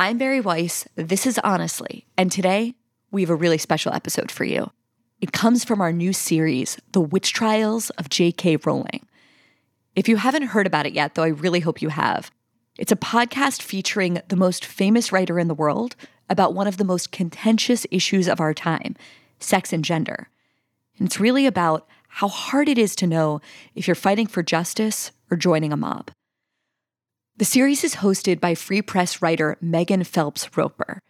I'm Bari Weiss. This is Honestly. And today, we have a really special episode for you. It comes from our new series, The Witch Trials of J.K. Rowling. If you haven't heard about it yet, though I really hope you have, it's a podcast featuring the most famous writer in the world about one of the most contentious issues of our time sex and gender. And it's really about how hard it is to know if you're fighting for justice or joining a mob. The series is hosted by Free Press writer Megan Phelps Roper.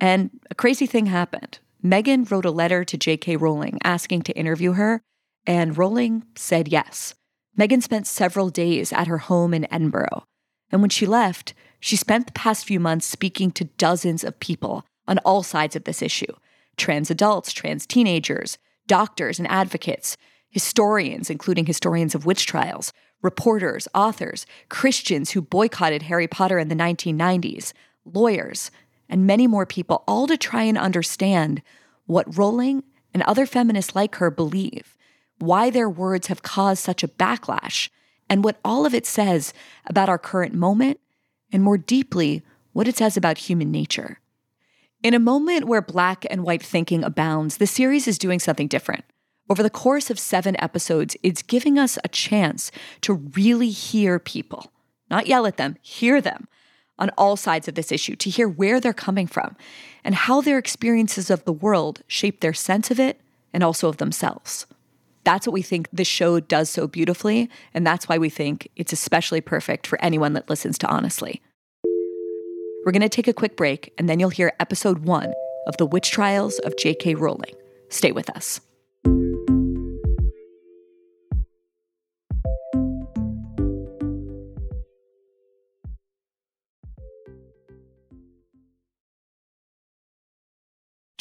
And a crazy thing happened. Megan wrote a letter to J.K. Rowling asking to interview her, and Rowling said yes. Megan spent several days at her home in Edinburgh. And when she left, she spent the past few months speaking to dozens of people on all sides of this issue trans adults, trans teenagers, doctors and advocates, historians, including historians of witch trials, reporters, authors, Christians who boycotted Harry Potter in the 1990s, lawyers, and many more people, all to try and understand what Rowling and other feminists like her believe, why their words have caused such a backlash, and what all of it says about our current moment, and more deeply, what it says about human nature. In a moment where black and white thinking abounds, the series is doing something different. Over the course of seven episodes, it's giving us a chance to really hear people, not yell at them, hear them on all sides of this issue, to hear where they're coming from and how their experiences of the world shape their sense of it and also of themselves. That's what we think this show does so beautifully, and that's why we think it's especially perfect for anyone that listens to Honestly. We're going to take a quick break, and then you'll hear episode one of The Witch Trials of J.K. Rowling. Stay with us.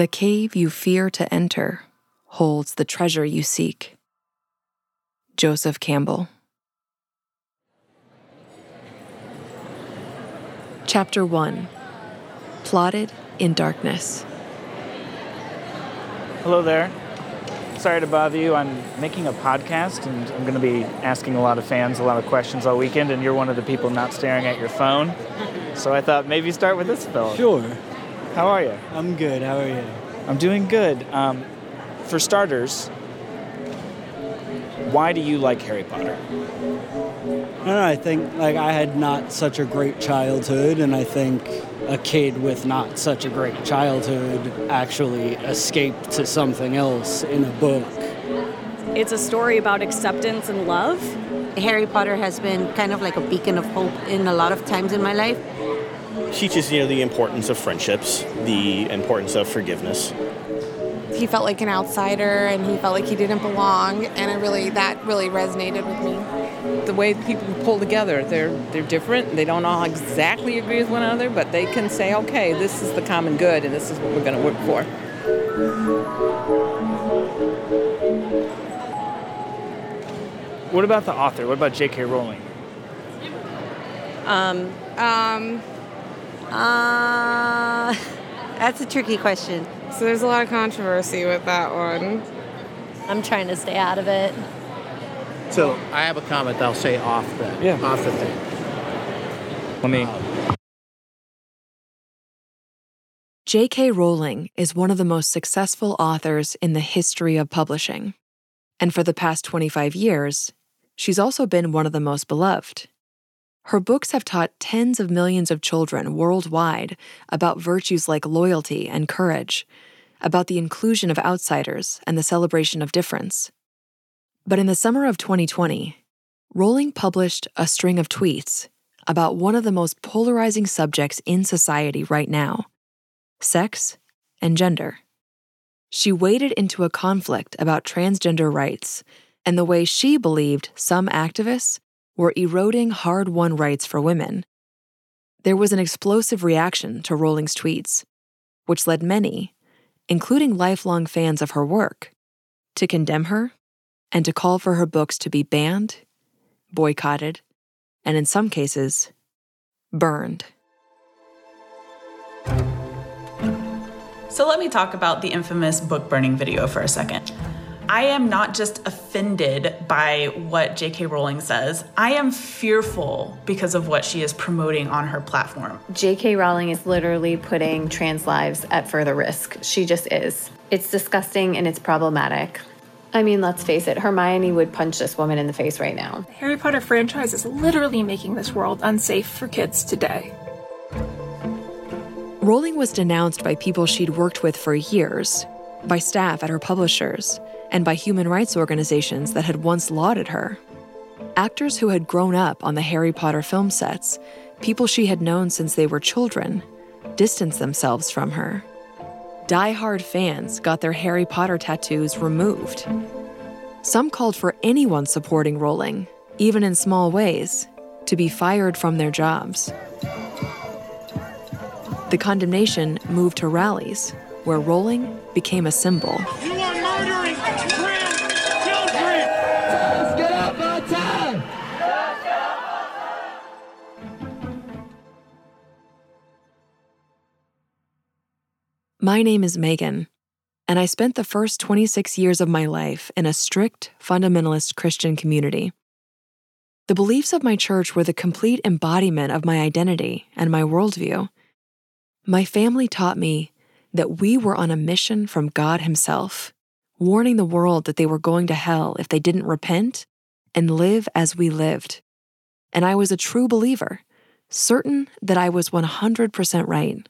The cave you fear to enter holds the treasure you seek. Joseph Campbell. Chapter 1 Plotted in Darkness. Hello there. Sorry to bother you. I'm making a podcast and I'm going to be asking a lot of fans a lot of questions all weekend, and you're one of the people not staring at your phone. So I thought maybe start with this film. Sure. How are you? I'm good. How are you? I'm doing good. Um, for starters, why do you like Harry Potter? I don't know. I think like I had not such a great childhood, and I think a kid with not such a great childhood actually escaped to something else in a book. It's a story about acceptance and love. Harry Potter has been kind of like a beacon of hope in a lot of times in my life. Teaches you know the importance of friendships, the importance of forgiveness. He felt like an outsider and he felt like he didn't belong and it really that really resonated with me. The way people pull together, they're they're different. They don't all exactly agree with one another, but they can say, okay, this is the common good and this is what we're going to work for. What about the author? What about J.K. Rowling? Um, Um, uh, that's a tricky question. so there's a lot of controversy with that one. I'm trying to stay out of it. So I have a comment I'll say off the Yeah. off the thing. Let me. J.K. Rowling is one of the most successful authors in the history of publishing. And for the past 25 years, she's also been one of the most beloved. Her books have taught tens of millions of children worldwide about virtues like loyalty and courage, about the inclusion of outsiders and the celebration of difference. But in the summer of 2020, Rowling published a string of tweets about one of the most polarizing subjects in society right now sex and gender. She waded into a conflict about transgender rights and the way she believed some activists were eroding hard won rights for women. There was an explosive reaction to Rowling's tweets, which led many, including lifelong fans of her work, to condemn her and to call for her books to be banned, boycotted, and in some cases, burned. So let me talk about the infamous book burning video for a second. I am not just offended by what J.K. Rowling says, I am fearful because of what she is promoting on her platform. J.K. Rowling is literally putting trans lives at further risk. She just is. It's disgusting and it's problematic. I mean, let's face it, Hermione would punch this woman in the face right now. The Harry Potter franchise is literally making this world unsafe for kids today. Rowling was denounced by people she'd worked with for years, by staff at her publishers, and by human rights organizations that had once lauded her. Actors who had grown up on the Harry Potter film sets, people she had known since they were children, distanced themselves from her. Die-hard fans got their Harry Potter tattoos removed. Some called for anyone supporting Rowling, even in small ways, to be fired from their jobs. The condemnation moved to rallies, where Rowling became a symbol. My name is Megan, and I spent the first 26 years of my life in a strict fundamentalist Christian community. The beliefs of my church were the complete embodiment of my identity and my worldview. My family taught me that we were on a mission from God Himself, warning the world that they were going to hell if they didn't repent and live as we lived. And I was a true believer, certain that I was 100% right.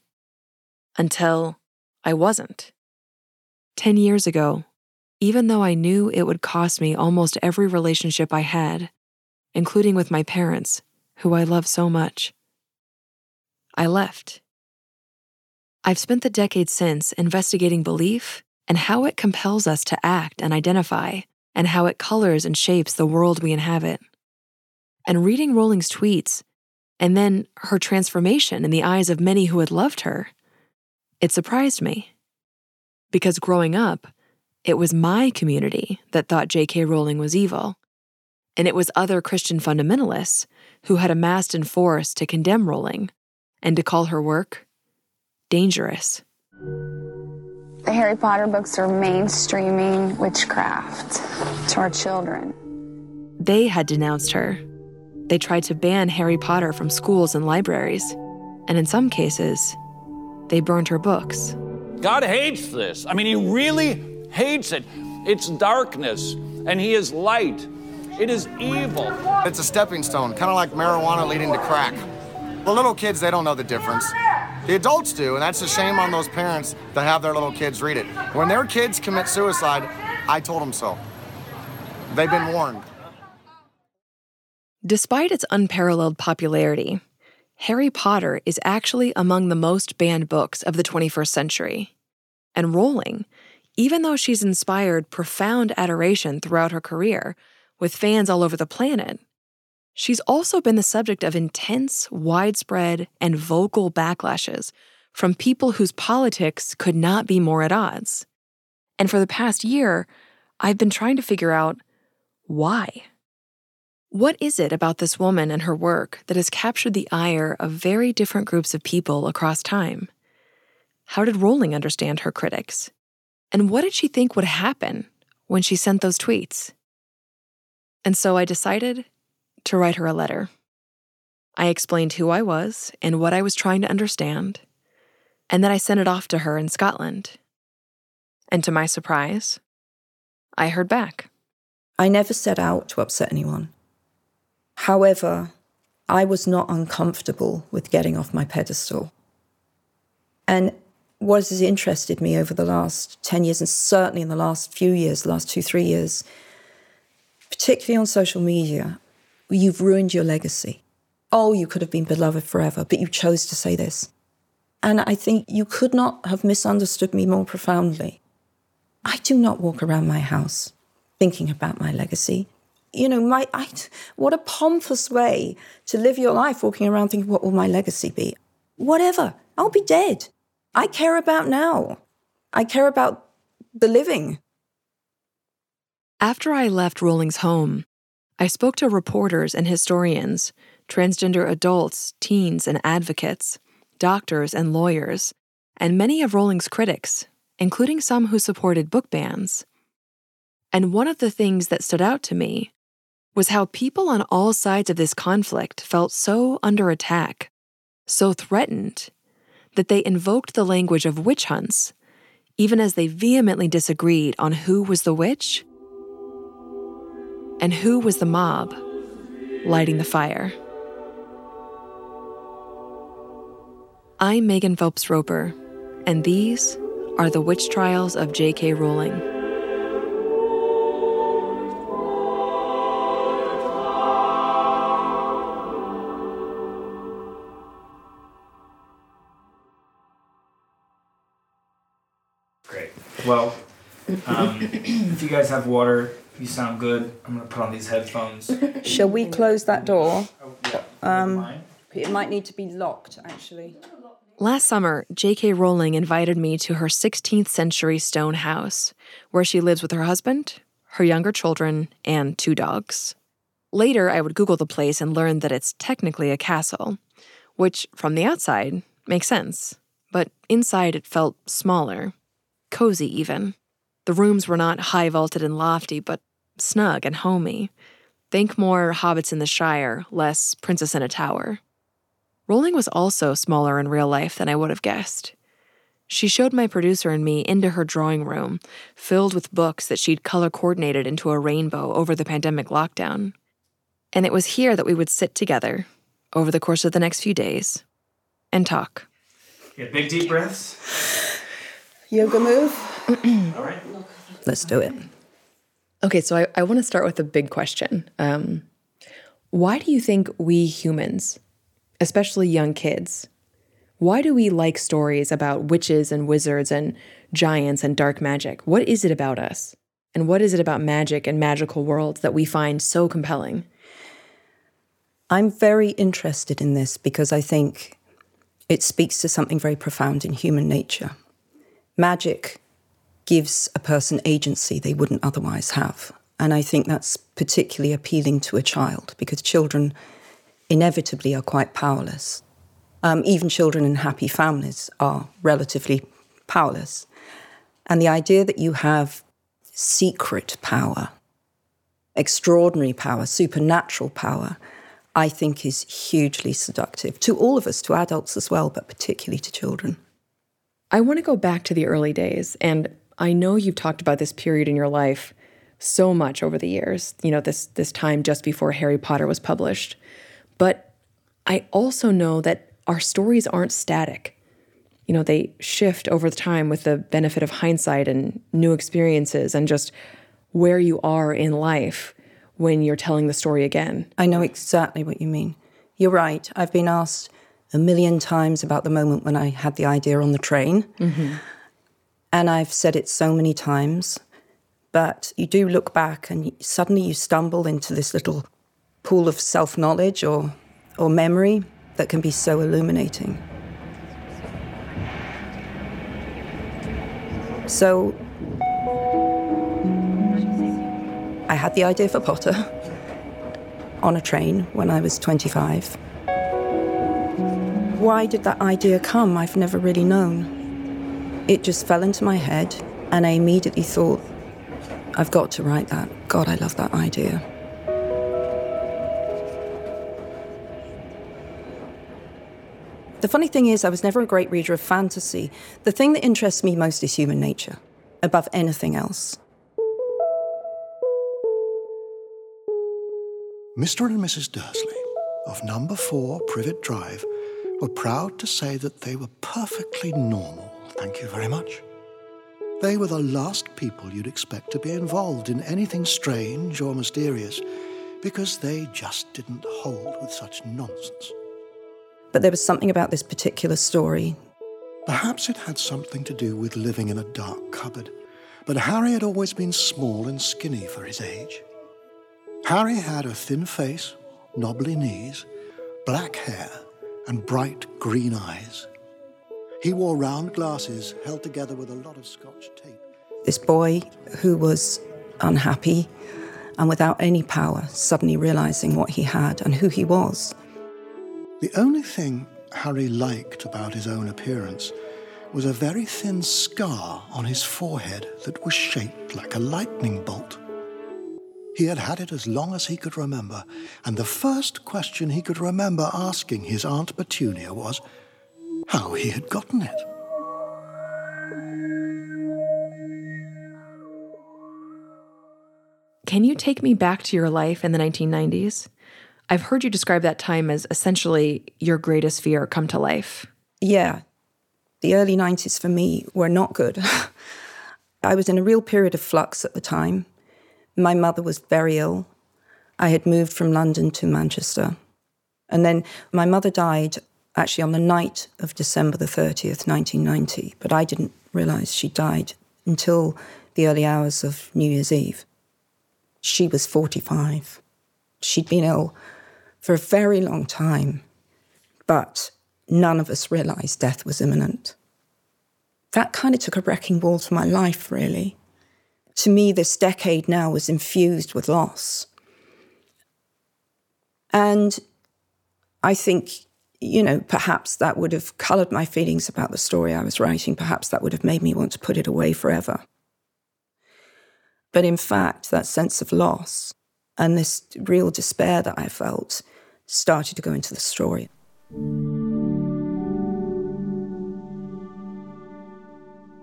Until I wasn't. Ten years ago, even though I knew it would cost me almost every relationship I had, including with my parents, who I love so much, I left. I've spent the decades since investigating belief and how it compels us to act and identify, and how it colors and shapes the world we inhabit. And reading Rowling's tweets, and then her transformation in the eyes of many who had loved her, it surprised me. Because growing up, it was my community that thought J.K. Rowling was evil, and it was other Christian fundamentalists who had amassed in force to condemn Rowling and to call her work dangerous. The Harry Potter books are mainstreaming witchcraft to our children. They had denounced her. They tried to ban Harry Potter from schools and libraries, and in some cases, they burned her books. God hates this. I mean, He really hates it. It's darkness, and He is light. It is evil. It's a stepping stone, kind of like marijuana leading to crack. The little kids, they don't know the difference. The adults do, and that's a shame on those parents that have their little kids read it. When their kids commit suicide, I told them so. They've been warned. Despite its unparalleled popularity, Harry Potter is actually among the most banned books of the 21st century. And Rowling, even though she's inspired profound adoration throughout her career with fans all over the planet, she's also been the subject of intense, widespread, and vocal backlashes from people whose politics could not be more at odds. And for the past year, I've been trying to figure out why. What is it about this woman and her work that has captured the ire of very different groups of people across time? How did Rowling understand her critics? And what did she think would happen when she sent those tweets? And so I decided to write her a letter. I explained who I was and what I was trying to understand, and then I sent it off to her in Scotland. And to my surprise, I heard back. I never set out to upset anyone. However, I was not uncomfortable with getting off my pedestal. And what has interested me over the last 10 years, and certainly in the last few years, the last two, three years, particularly on social media, you've ruined your legacy. Oh, you could have been beloved forever, but you chose to say this. And I think you could not have misunderstood me more profoundly. I do not walk around my house thinking about my legacy. You know, my I, what a pompous way to live your life walking around thinking, what will my legacy be? Whatever, I'll be dead. I care about now. I care about the living. After I left Rowling's home, I spoke to reporters and historians, transgender adults, teens, and advocates, doctors and lawyers, and many of Rowling's critics, including some who supported book bans. And one of the things that stood out to me was how people on all sides of this conflict felt so under attack, so threatened, that they invoked the language of witch hunts, even as they vehemently disagreed on who was the witch and who was the mob lighting the fire. I'm Megan Phelps Roper, and these are the witch trials of J.K. Rowling. Well, um, if you guys have water, you sound good. I'm gonna put on these headphones. Shall we close that door? Um, it might need to be locked, actually. Last summer, J.K. Rowling invited me to her 16th century stone house, where she lives with her husband, her younger children, and two dogs. Later, I would Google the place and learn that it's technically a castle, which, from the outside, makes sense. But inside, it felt smaller, cozy even. The rooms were not high vaulted and lofty, but snug and homey. Think more Hobbits in the Shire, less Princess in a Tower. Rowling was also smaller in real life than I would have guessed. She showed my producer and me into her drawing room, filled with books that she'd color coordinated into a rainbow over the pandemic lockdown. And it was here that we would sit together over the course of the next few days and talk. Get big deep breaths. Yoga move? All right. Let's do it. Okay, so I, I want to start with a big question. Um, why do you think we humans, especially young kids, why do we like stories about witches and wizards and giants and dark magic? What is it about us? And what is it about magic and magical worlds that we find so compelling? I'm very interested in this because I think it speaks to something very profound in human nature. Magic gives a person agency they wouldn't otherwise have. And I think that's particularly appealing to a child because children inevitably are quite powerless. Um, even children in happy families are relatively powerless. And the idea that you have secret power, extraordinary power, supernatural power, I think is hugely seductive to all of us, to adults as well, but particularly to children. I want to go back to the early days, and I know you've talked about this period in your life so much over the years, you know, this this time just before Harry Potter was published. But I also know that our stories aren't static. You know, they shift over the time with the benefit of hindsight and new experiences and just where you are in life when you're telling the story again. I know exactly what you mean. You're right. I've been asked a million times about the moment when I had the idea on the train. Mm-hmm. And I've said it so many times. But you do look back and suddenly you stumble into this little pool of self knowledge or, or memory that can be so illuminating. So I had the idea for Potter. on a train when I was 25. Why did that idea come? I've never really known. It just fell into my head, and I immediately thought, I've got to write that. God, I love that idea. The funny thing is, I was never a great reader of fantasy. The thing that interests me most is human nature, above anything else. Mr. and Mrs. Dursley of number 4 Privet Drive were proud to say that they were perfectly normal, thank you very much. They were the last people you'd expect to be involved in anything strange or mysterious because they just didn't hold with such nonsense. But there was something about this particular story. Perhaps it had something to do with living in a dark cupboard, but Harry had always been small and skinny for his age. Harry had a thin face, knobbly knees, black hair, and bright green eyes. He wore round glasses held together with a lot of scotch tape. This boy who was unhappy and without any power, suddenly realizing what he had and who he was. The only thing Harry liked about his own appearance was a very thin scar on his forehead that was shaped like a lightning bolt. He had had it as long as he could remember, and the first question he could remember asking his Aunt Petunia was how he had gotten it. Can you take me back to your life in the 1990s? I've heard you describe that time as essentially your greatest fear come to life. Yeah, the early 90s for me were not good. I was in a real period of flux at the time. My mother was very ill. I had moved from London to Manchester. And then my mother died actually on the night of December the 30th, 1990, but I didn't realize she died until the early hours of New Year's Eve. She was 45. She'd been ill for a very long time, but none of us realized death was imminent. That kind of took a wrecking ball to my life, really. To me, this decade now was infused with loss. And I think, you know, perhaps that would have colored my feelings about the story I was writing. Perhaps that would have made me want to put it away forever. But in fact, that sense of loss and this real despair that I felt started to go into the story.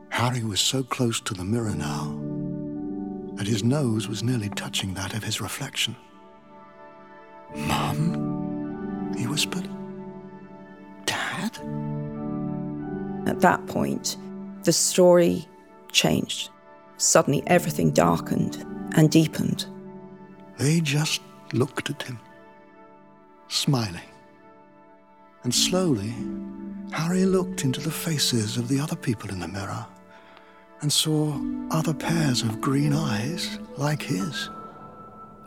Harry was so close to the mirror now that his nose was nearly touching that of his reflection. Mum? He whispered. Dad? At that point, the story changed. Suddenly, everything darkened and deepened. They just looked at him, smiling. And slowly, Harry looked into the faces of the other people in the mirror and saw other pairs of green eyes like his,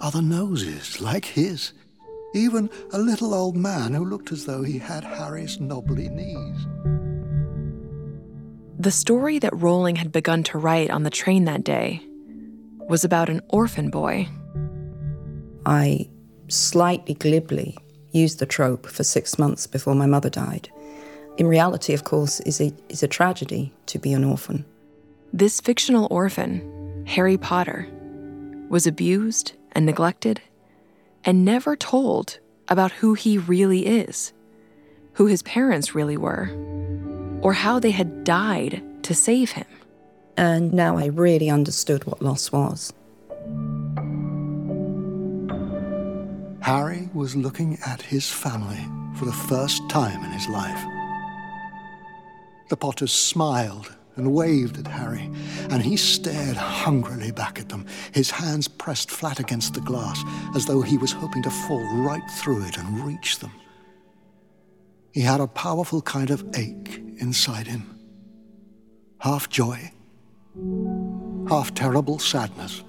other noses like his, even a little old man who looked as though he had Harry's knobbly knees. The story that Rowling had begun to write on the train that day was about an orphan boy. I slightly glibly used the trope for six months before my mother died. In reality, of course, is a, is a tragedy to be an orphan. This fictional orphan, Harry Potter, was abused and neglected and never told about who he really is, who his parents really were, or how they had died to save him. And now I really understood what loss was. Harry was looking at his family for the first time in his life. The Potters smiled and waved at Harry, and he stared hungrily back at them, his hands pressed flat against the glass, as though he was hoping to fall right through it and reach them. He had a powerful kind of ache inside him half joy, half terrible sadness.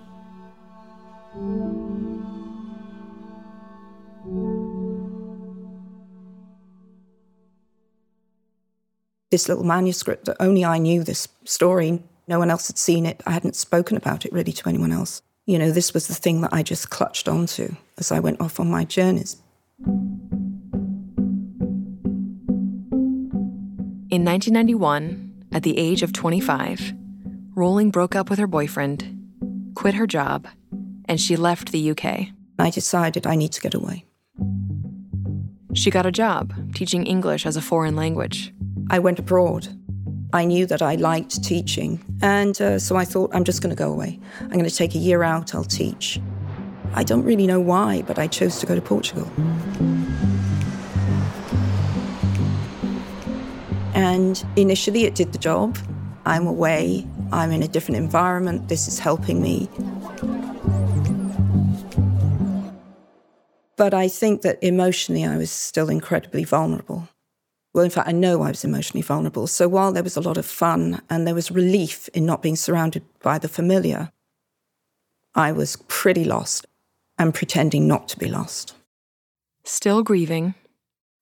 This little manuscript that only I knew this story, no one else had seen it. I hadn't spoken about it really to anyone else. You know, this was the thing that I just clutched onto as I went off on my journeys. In 1991, at the age of 25, Rowling broke up with her boyfriend, quit her job, and she left the UK. I decided I need to get away. She got a job teaching English as a foreign language. I went abroad. I knew that I liked teaching, and uh, so I thought, I'm just going to go away. I'm going to take a year out, I'll teach. I don't really know why, but I chose to go to Portugal. And initially, it did the job. I'm away, I'm in a different environment, this is helping me. But I think that emotionally, I was still incredibly vulnerable. Well, in fact, I know I was emotionally vulnerable. So while there was a lot of fun and there was relief in not being surrounded by the familiar, I was pretty lost and pretending not to be lost. Still grieving,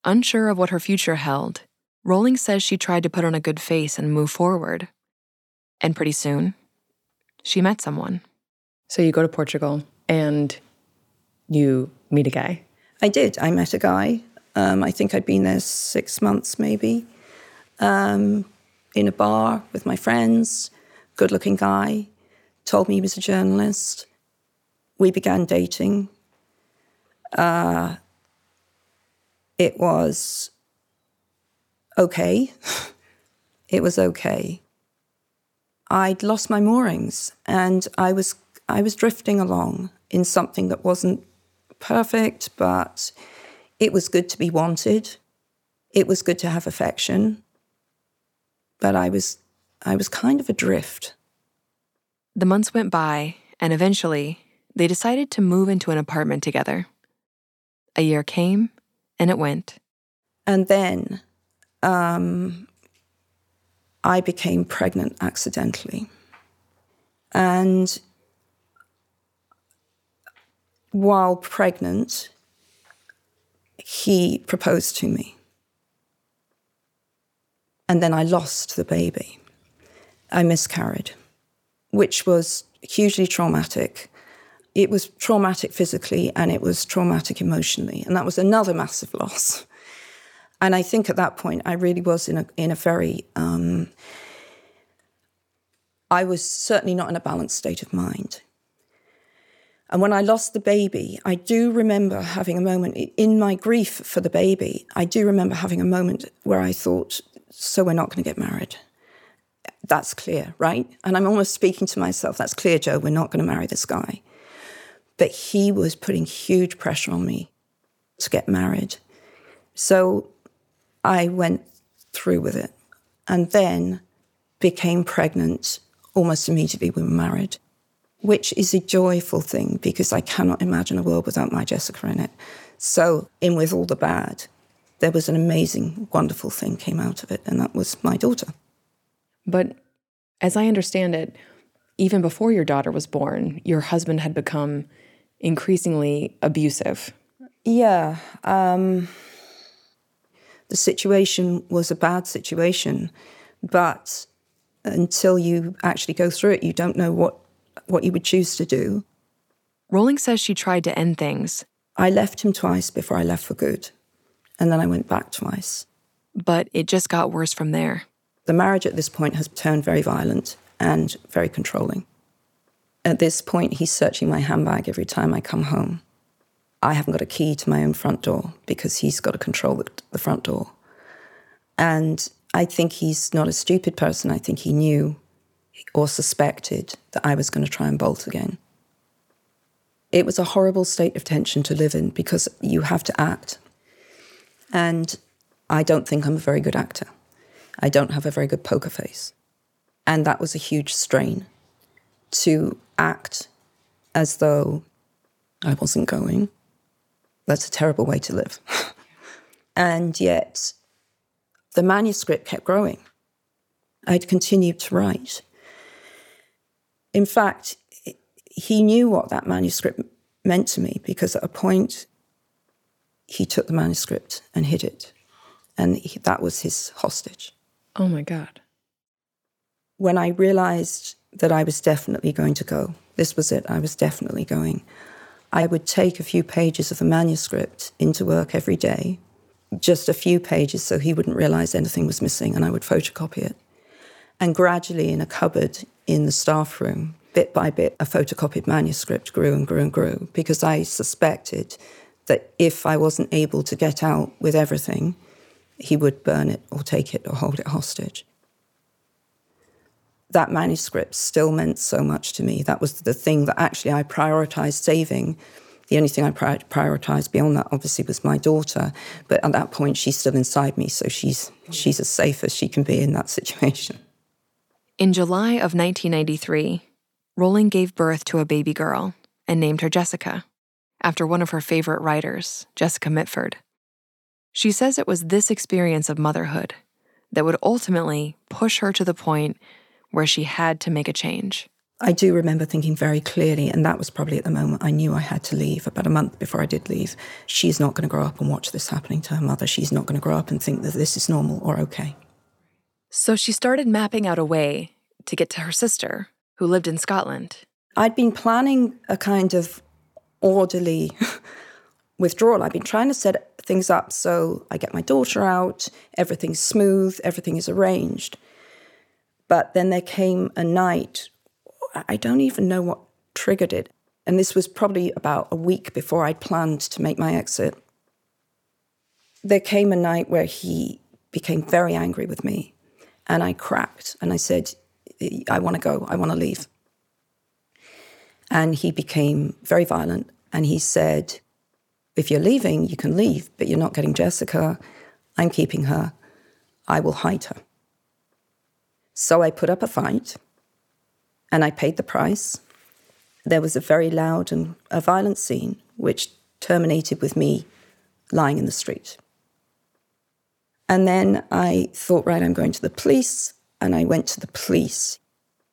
unsure of what her future held, Rowling says she tried to put on a good face and move forward. And pretty soon, she met someone. So you go to Portugal and you meet a guy. I did. I met a guy. Um, I think I'd been there six months, maybe, um, in a bar with my friends. Good looking guy. Told me he was a journalist. We began dating. Uh, it was okay. it was okay. I'd lost my moorings and I was I was drifting along in something that wasn't perfect, but it was good to be wanted. It was good to have affection. But I was I was kind of adrift. The months went by, and eventually, they decided to move into an apartment together. A year came, and it went. And then um, I became pregnant accidentally. And while pregnant, he proposed to me. And then I lost the baby. I miscarried, which was hugely traumatic. It was traumatic physically and it was traumatic emotionally. And that was another massive loss. And I think at that point, I really was in a, in a very, um, I was certainly not in a balanced state of mind. And when I lost the baby, I do remember having a moment in my grief for the baby. I do remember having a moment where I thought, so we're not going to get married. That's clear, right? And I'm almost speaking to myself, that's clear, Jo, we're not going to marry this guy. But he was putting huge pressure on me to get married. So I went through with it and then became pregnant almost immediately we were married, which is a joyful thing because I cannot imagine a world without my Jessica in it. So, in with all the bad, there was an amazing, wonderful thing came out of it, and that was my daughter. But as I understand it, even before your daughter was born, your husband had become increasingly abusive. Yeah. Um, the situation was a bad situation, but until you actually go through it, you don't know what, what you would choose to do. Rowling says she tried to end things. I left him twice before I left for good, and then I went back twice. But it just got worse from there. The marriage at this point has turned very violent and very controlling. At this point, he's searching my handbag every time I come home. I haven't got a key to my own front door because he's got to control the, the front door. And I think he's not a stupid person. I think he knew or suspected that I was going to try and bolt again. It was a horrible state of tension to live in because you have to act. And I don't think I'm a very good actor. I don't have a very good poker face. And that was a huge strain to act as though I wasn't going that's a terrible way to live. and yet, the manuscript kept growing. I'd continued to write. In fact, he knew what that manuscript meant to me because at a point, he took the manuscript and hid it. And he, that was his hostage. Oh my God. When I realized that I was definitely going to go, This was it. I was definitely going. I would take a few pages of the manuscript into work every day, just a few pages so he wouldn't realize anything was missing, and I would photocopy it. And gradually, in a cupboard in the staff room, bit by bit, a photocopied manuscript grew and grew and grew because I suspected that if I wasn't able to get out with everything, he would burn it or take it or hold it hostage. That manuscript still meant so much to me. That was the thing that actually I prioritized saving. The only thing I prioritized beyond that, obviously, was my daughter. But at that point, she's still inside me, so she's she's as safe as she can be in that situation. In July of 1993, Rowling gave birth to a baby girl and named her Jessica, after one of her favorite writers, Jessica Mitford. She says it was this experience of motherhood that would ultimately push her to the point where she had to make a change. I do remember thinking very clearly, and that was probably at the moment I knew I had to leave, about a month before I did leave. She's not going to grow up and watch this happening to her mother. She's not going to grow up and think that this is normal or okay. So she started mapping out a way to get to her sister, who lived in Scotland. I'd been planning a kind of orderly withdrawal. I've been trying to set things up so I get my daughter out, everything's smooth, everything is arranged. But then there came a night, I don't even know what triggered it. And this was probably about a week before I'd planned to make my exit. There came a night where he became very angry with me. And I cracked and I said, I want to go, I want to leave. And he became very violent and he said, If you're leaving, you can leave, but you're not getting Jessica. I'm keeping her. I will hide her. So I put up a fight and I paid the price. There was a very loud and a violent scene, which terminated with me lying in the street. And then I thought, right, I'm going to the police. And I went to the police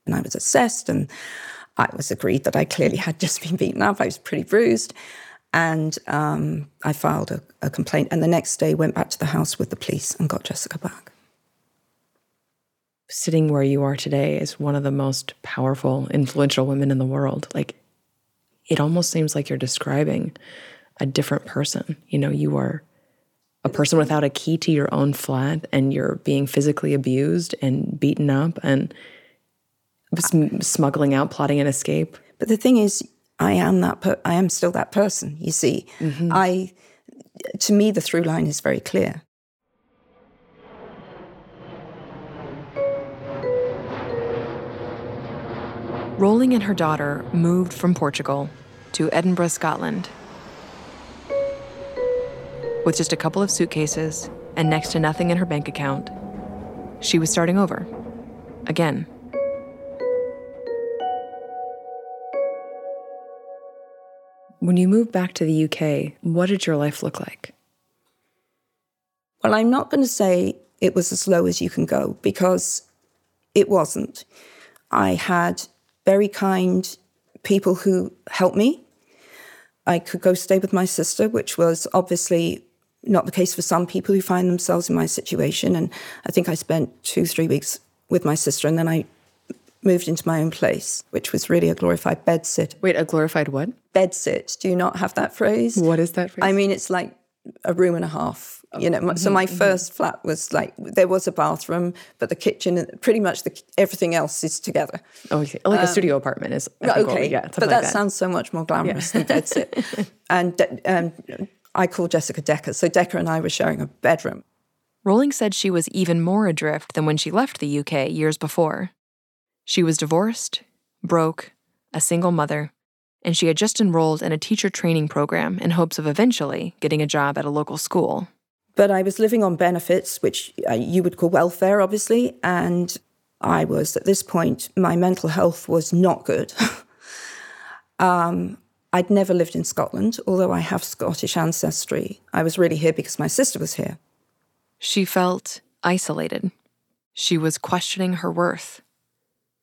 and I was assessed and I was agreed that I clearly had just been beaten up. I was pretty bruised. And um, I filed a, a complaint. And the next day went back to the house with the police and got Jessica back sitting where you are today is one of the most powerful, influential women in the world. Like, it almost seems like you're describing a different person. You know, you are a person without a key to your own flat and you're being physically abused and beaten up and sm- smuggling out, plotting an escape. But the thing is, I am that. Per- I am still that person. You see, mm-hmm. I. To me, the through line is very clear. Rowling and her daughter moved from Portugal to Edinburgh, Scotland. With just a couple of suitcases and next to nothing in her bank account, she was starting over. Again. When you moved back to the UK, what did your life look like? Well, I'm not going to say it was as low as you can go because it wasn't. I had very kind people who helped me. I could go stay with my sister, which was obviously not the case for some people who find themselves in my situation. And I think I spent two, three weeks with my sister, and then I moved into my own place, which was really a glorified bed sit. Wait, a glorified what? Bed sit. Do you not have that phrase? What is that phrase? I mean, it's like a room and a half you know, so my mm-hmm, mm-hmm. first flat was like there was a bathroom, but the kitchen, and pretty much the everything else is together. Oh, okay. like um, a studio apartment is okay. yeah, but like that, that, sounds so much more glamorous yeah. than bedsit. and um, I call Jessica Decker, so Decker and I were sharing a bedroom. Rowling said she was even more adrift than when she left the UK years before. She was divorced, broke, a single mother, and she had just enrolled in a teacher training program in hopes of eventually getting a job at a local school. But I was living on benefits, which uh, you would call welfare, obviously. And I was, at this point, my mental health was not good. um, I'd never lived in Scotland, although I have Scottish ancestry. I was really here because my sister was here. She felt isolated. She was questioning her worth.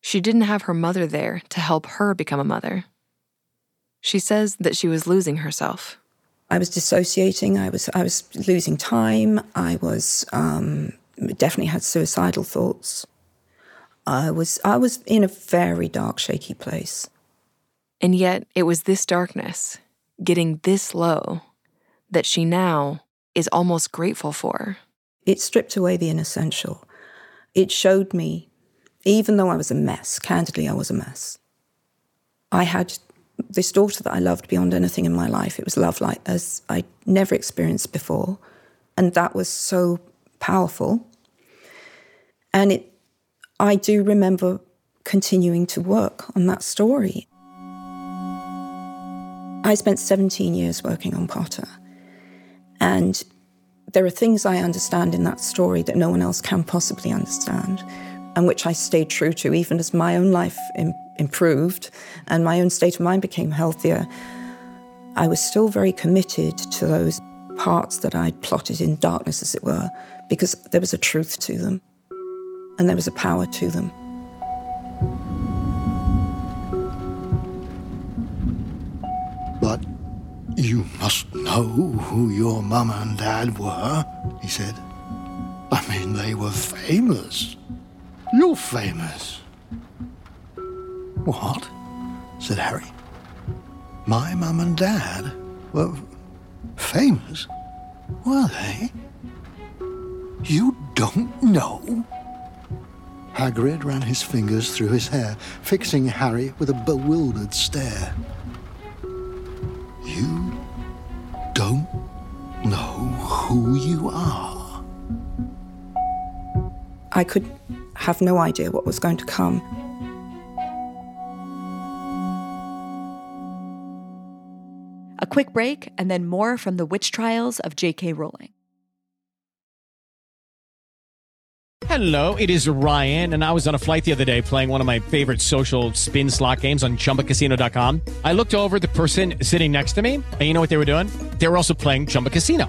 She didn't have her mother there to help her become a mother. She says that she was losing herself. I was dissociating. I was I was losing time. I was um, definitely had suicidal thoughts. I was I was in a very dark, shaky place. And yet, it was this darkness, getting this low, that she now is almost grateful for. It stripped away the inessential. It showed me, even though I was a mess, candidly, I was a mess. I had this daughter that I loved beyond anything in my life. It was love like as I'd never experienced before. And that was so powerful. And it I do remember continuing to work on that story. I spent 17 years working on Potter. And there are things I understand in that story that no one else can possibly understand, and which I stayed true to, even as my own life Im- improved and my own state of mind became healthier. I was still very committed to those parts that I'd plotted in darkness, as it were, because there was a truth to them and there was a power to them. You must know who your mama and dad were, he said. I mean, they were famous. You're famous. What? said Harry. My mum and dad were famous? Were they? You don't know? Hagrid ran his fingers through his hair, fixing Harry with a bewildered stare. Who you are? I could have no idea what was going to come. A quick break, and then more from the witch trials of J.K. Rowling. Hello, it is Ryan, and I was on a flight the other day playing one of my favorite social spin slot games on chumbacasino.com. I looked over at the person sitting next to me, and you know what they were doing? They were also playing Chumba Casino.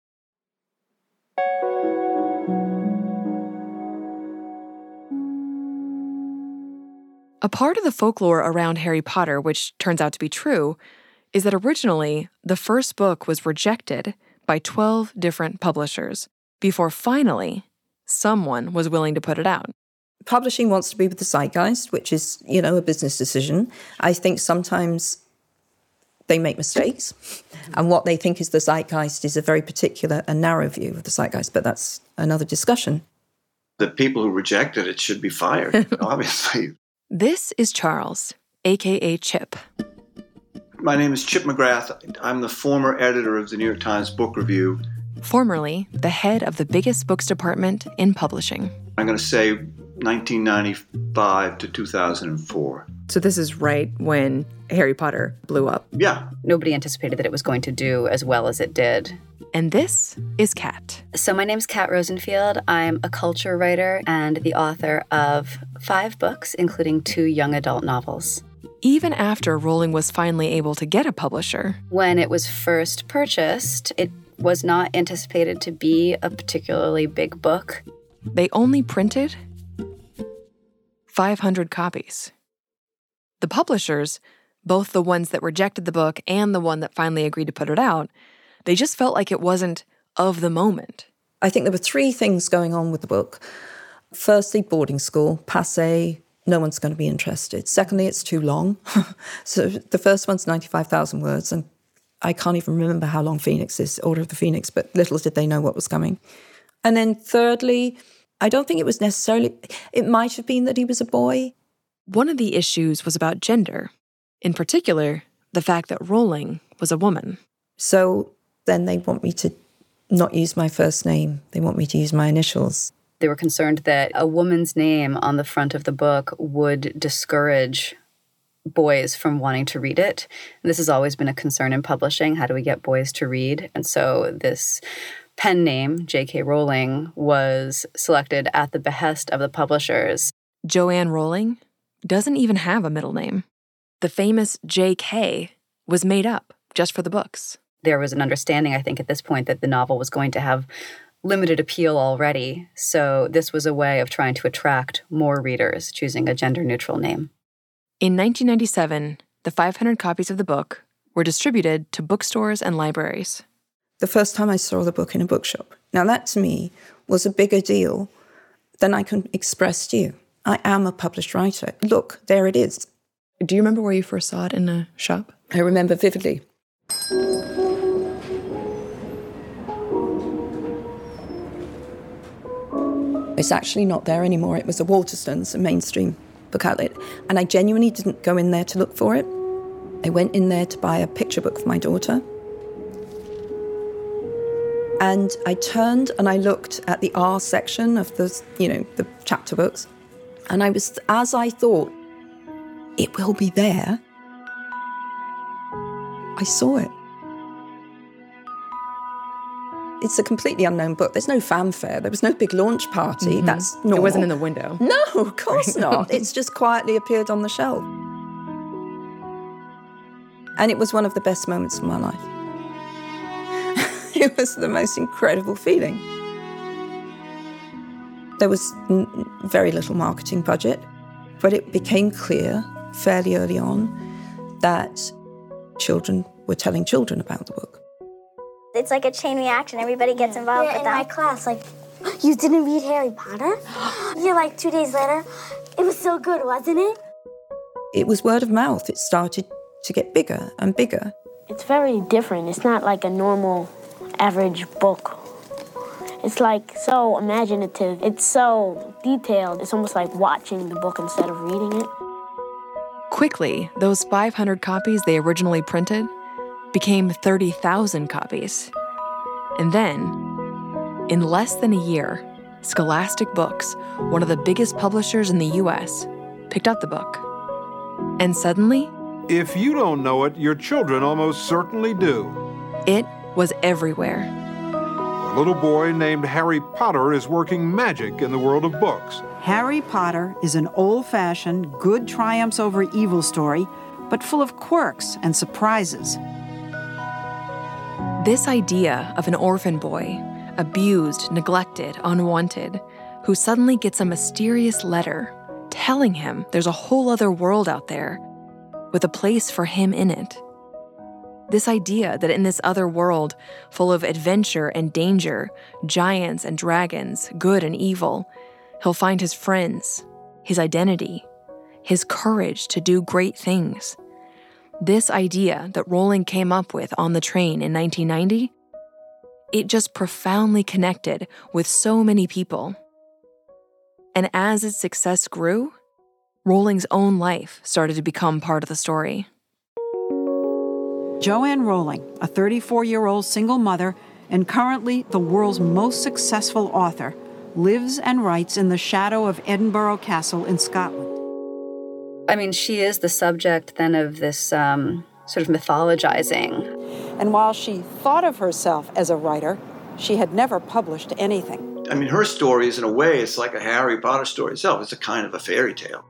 A part of the folklore around Harry Potter, which turns out to be true, is that originally the first book was rejected by 12 different publishers before finally someone was willing to put it out. Publishing wants to be with the zeitgeist, which is, you know, a business decision. I think sometimes they make mistakes, and what they think is the zeitgeist is a very particular and narrow view of the zeitgeist, but that's another discussion. The people who rejected it should be fired, obviously. This is Charles, aka Chip. My name is Chip McGrath. I'm the former editor of the New York Times Book Review. Formerly the head of the biggest books department in publishing. I'm going to say 1995 to 2004. So this is right when Harry Potter blew up. Yeah. Nobody anticipated that it was going to do as well as it did. And this is Kat. So my name's Kat Rosenfield. I'm a culture writer and the author of five books, including two young adult novels. Even after Rowling was finally able to get a publisher, When it was first purchased, it was not anticipated to be a particularly big book. they only printed 500 copies. The publishers, both the ones that rejected the book and the one that finally agreed to put it out, they just felt like it wasn't of the moment. I think there were three things going on with the book. Firstly, boarding school, passe, no one's going to be interested. Secondly, it's too long. so the first one's 95,000 words, and I can't even remember how long Phoenix is, Order of the Phoenix, but little did they know what was coming. And then thirdly, I don't think it was necessarily, it might have been that he was a boy. One of the issues was about gender, in particular, the fact that Rowling was a woman. So then they want me to not use my first name. They want me to use my initials. They were concerned that a woman's name on the front of the book would discourage boys from wanting to read it. This has always been a concern in publishing. How do we get boys to read? And so this pen name, J.K. Rowling, was selected at the behest of the publishers. Joanne Rowling doesn't even have a middle name. The famous J.K. was made up just for the books. There was an understanding, I think, at this point that the novel was going to have limited appeal already. So this was a way of trying to attract more readers, choosing a gender neutral name. In 1997, the 500 copies of the book were distributed to bookstores and libraries. The first time I saw the book in a bookshop. Now, that to me was a bigger deal than I can express to you. I am a published writer. Look, there it is. Do you remember where you first saw it in a shop? I remember vividly. It's actually not there anymore. It was a Waterstones, a mainstream book outlet. And I genuinely didn't go in there to look for it. I went in there to buy a picture book for my daughter. And I turned and I looked at the R section of the, you know, the chapter books. And I was, as I thought, it will be there, I saw it. It's a completely unknown book. There's no fanfare. There was no big launch party. Mhm. That's normal. It wasn't in the window. No, of course Right. not. It's just quietly appeared on the shelf. And it was one of the best moments of my life. it was the most incredible feeling. There was n- very little marketing budget, but it became clear fairly early on that children were telling children about the book. It's like a chain reaction. Everybody gets involved Yeah, with in that. my class, like, you didn't read Harry Potter? You're like two days later, it was so good, wasn't it? It was word of mouth. It started to get bigger and bigger. It's very different. It's not like a normal, average book. It's like so imaginative. It's so detailed. It's almost like watching the book instead of reading it. Quickly, those 500 copies they originally printed became 30,000 copies. And then, in less than a year, Scholastic Books, one of the biggest publishers in the US, picked up the book. And suddenly, If you don't know it, your children almost certainly do. it was everywhere. A little boy named Harry Potter is working magic in the world of books. Harry Potter is an old fashioned, good triumphs over evil story, but full of quirks and surprises. This idea of an orphan boy, abused, neglected, unwanted, who suddenly gets a mysterious letter telling him there's a whole other world out there with a place for him in it. This idea that in this other world, full of adventure and danger, giants and dragons, good and evil, he'll find his friends, his identity, his courage to do great things. This idea that Rowling came up with on the train in 1990, it just profoundly connected with so many people. And as its success grew, Rowling's own life started to become part of the story. Joanne Rowling, a 34 year old single mother and currently the world's most successful author, lives and writes in the shadow of Edinburgh Castle in Scotland. I mean, she is the subject then of this um, sort of mythologizing. And while she thought of herself as a writer, she had never published anything. I mean, her story is, in a way, it's like a Harry Potter story itself. It's a kind of a fairy tale.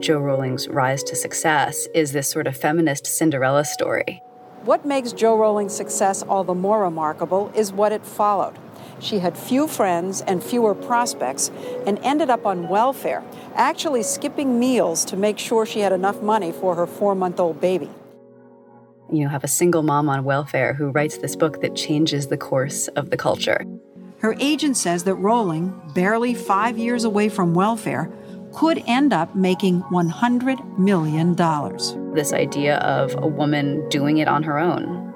Jo Rowling's rise to success is this sort of feminist Cinderella story. What makes Jo Rowling's success all the more remarkable is what it followed. She had few friends and fewer prospects and ended up on welfare, actually skipping meals to make sure she had enough money for her four month old baby. You have a single mom on welfare who writes this book that changes the course of the culture. Her agent says that Rowling, barely five years away from welfare, could end up making $100 million. This idea of a woman doing it on her own.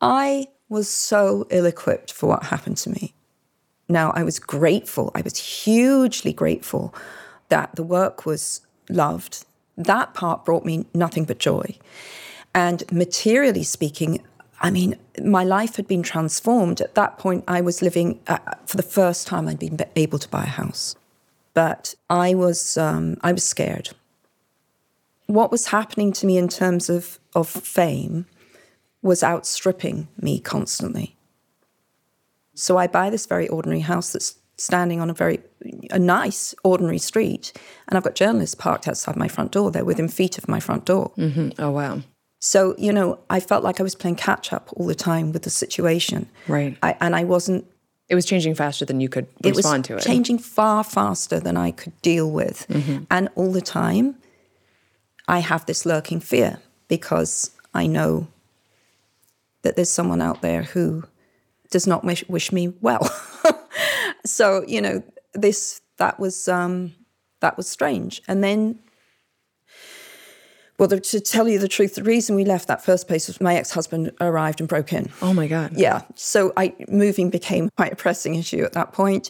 I was so ill equipped for what happened to me. Now, I was grateful, I was hugely grateful that the work was loved. That part brought me nothing but joy. And materially speaking, I mean, my life had been transformed. At that point, I was living, uh, for the first time, I'd been able to buy a house. But I was, um, I was scared. What was happening to me in terms of, of fame was outstripping me constantly. So I buy this very ordinary house that's standing on a very a nice ordinary street, and I've got journalists parked outside my front door. They're within feet of my front door. Mm-hmm. Oh wow! So you know, I felt like I was playing catch up all the time with the situation. Right. I, and I wasn't. It was changing faster than you could respond to it It was. Changing far faster than I could deal with, Mhm. and all the time, I have this lurking fear because I know that there's someone out there who does not wish, wish me well. so you know, this that was um, that was strange, and then. Well, the, to tell you the truth, the reason we left that first place was my ex-husband arrived and broke in. Oh my god! Yeah, so I moving became quite a pressing issue at that point.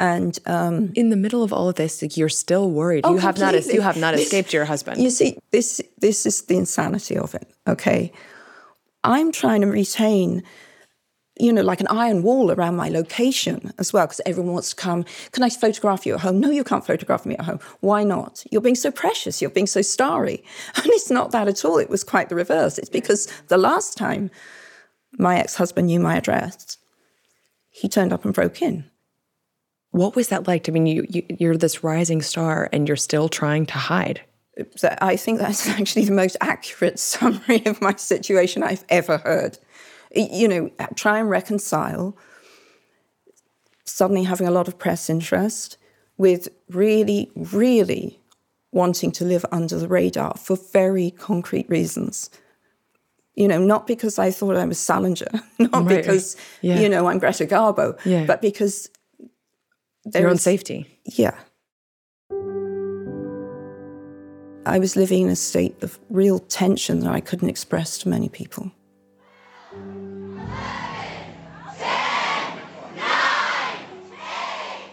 and um, in the middle of all of this, like, you're still worried. Oh, you have not. You have not This- escaped your husband. You see, this this is the insanity of it. Okay, I'm trying to retain, you know, like an iron wall around my location as well, because everyone wants to come. Can I photograph you at home? No, you can't photograph me at home. Why not? You're being so precious. You're being so starry, and it's not that at all. It was quite the reverse. It's because the last time my ex-husband knew my address, he turned up and broke in. What was that like? I mean, you, you you're this rising star, and you're still trying to hide. I think that's actually the most accurate summary of my situation I've ever heard. You know, try and reconcile suddenly having a lot of press interest with really, really wanting to live under the radar for very concrete reasons. You know, not because I thought I was Salinger, not Right. because, Yeah. you know, I'm Greta Garbo, Yeah. but because there Your own safety. Yeah. I was living in a state of real tension that I couldn't express to many people.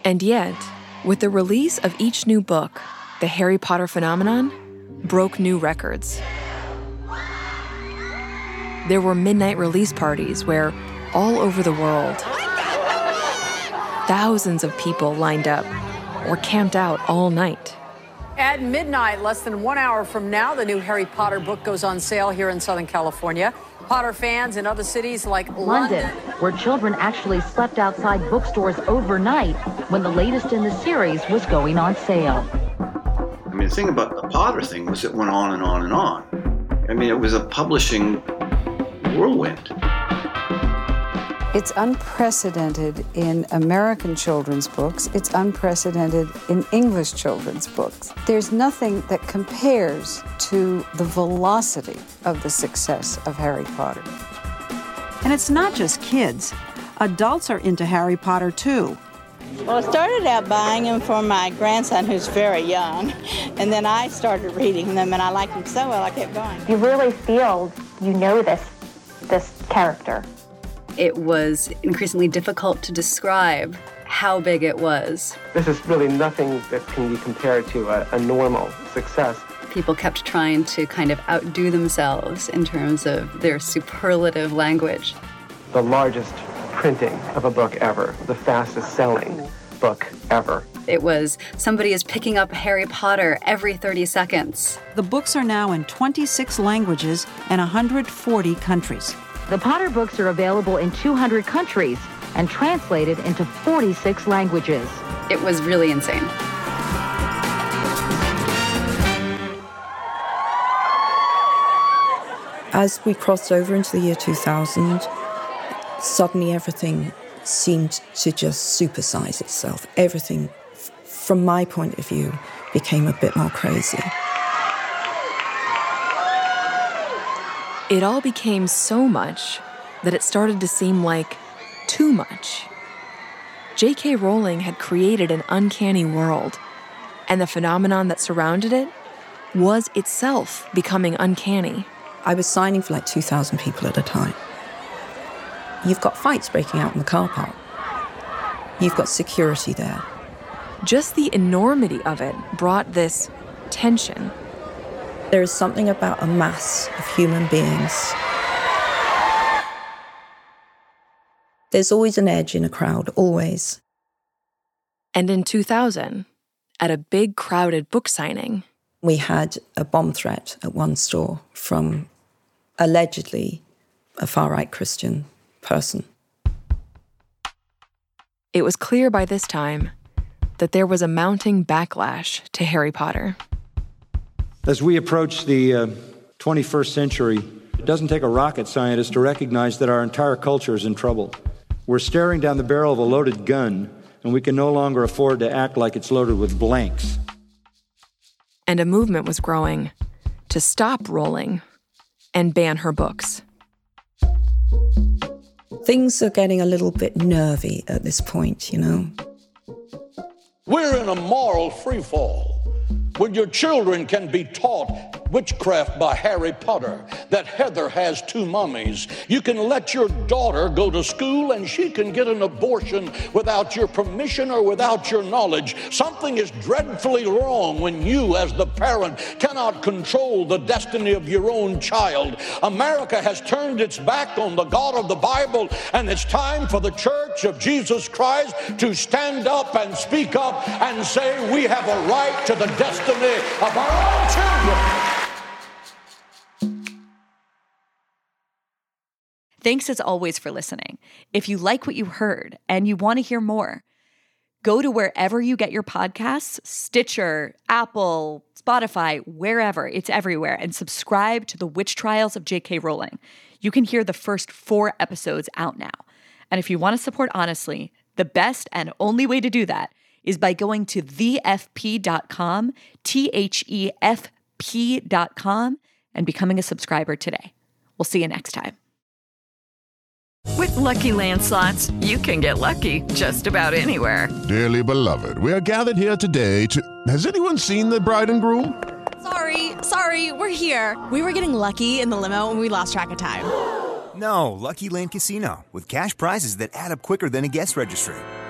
And yet, with the release of each new book, the Harry Potter phenomenon broke new records. There were midnight release parties where, all over the world, thousands of people lined up or camped out all night. At midnight, less than one hour from now, the new Harry Potter book goes on sale here in Southern California. Potter fans in other cities like London, London. where children actually slept outside bookstores overnight when the latest in the series was going on sale. I mean, the thing about the Potter thing was it went on and on and on. I mean, it was a publishing whirlwind. It's unprecedented in American children's books. It's unprecedented in English children's books. There's nothing that compares to the velocity of the success of Harry Potter. And it's not just kids. Adults are into Harry Potter too. Well, I started out buying them for my grandson, who's very young, and then I started reading them, and I liked them so well, I kept going. You really feel you know this this character. It was increasingly difficult to describe how big it was. This is really nothing that can be compared to a, a normal success. People kept trying to kind of outdo themselves in terms of their superlative language. The largest printing of a book ever, the fastest selling book ever. It was somebody is picking up Harry Potter every 30 seconds. The books are now in 26 languages and 140 countries. The Potter books are available in 200 countries and translated into 46 languages. It was really insane. As we crossed over into the year 2000, suddenly everything seemed to just supersize itself. Everything, from my point of view, became a bit more crazy. It all became so much that it started to seem like too much. J.K. Rowling had created an uncanny world, and the phenomenon that surrounded it was itself becoming uncanny. I was signing for like 2,000 people at a time. You've got fights breaking out in the car park. You've got security there. Just the enormity of it brought this tension. There is something about a mass of human beings. There's always an edge in a crowd, always. And in 2000, at a big crowded book signing, we had a bomb threat at one store from allegedly a far right Christian person. It was clear by this time that there was a mounting backlash to Harry Potter. As we approach the uh, 21st century, it doesn't take a rocket scientist to recognize that our entire culture is in trouble. We're staring down the barrel of a loaded gun, and we can no longer afford to act like it's loaded with blanks. And a movement was growing to stop Rowling and ban her books. Things are getting a little bit nervy at this point, you know. We're in a moral freefall when your children can be taught Witchcraft by Harry Potter, that Heather has two mummies. You can let your daughter go to school and she can get an abortion without your permission or without your knowledge. Something is dreadfully wrong when you, as the parent, cannot control the destiny of your own child. America has turned its back on the God of the Bible, and it's time for the Church of Jesus Christ to stand up and speak up and say, We have a right to the destiny of our own children. Thanks as always for listening. If you like what you heard and you want to hear more, go to wherever you get your podcasts Stitcher, Apple, Spotify, wherever, it's everywhere, and subscribe to The Witch Trials of J.K. Rowling. You can hear the first four episodes out now. And if you want to support honestly, the best and only way to do that is by going to thefp.com, T H E F P.com, and becoming a subscriber today. We'll see you next time. With lucky landslots, you can get lucky just about anywhere. Dearly beloved, we are gathered here today to. Has anyone seen the bride and groom? Sorry, sorry, we're here. We were getting lucky in the limo and we lost track of time. No, Lucky Land Casino, with cash prizes that add up quicker than a guest registry.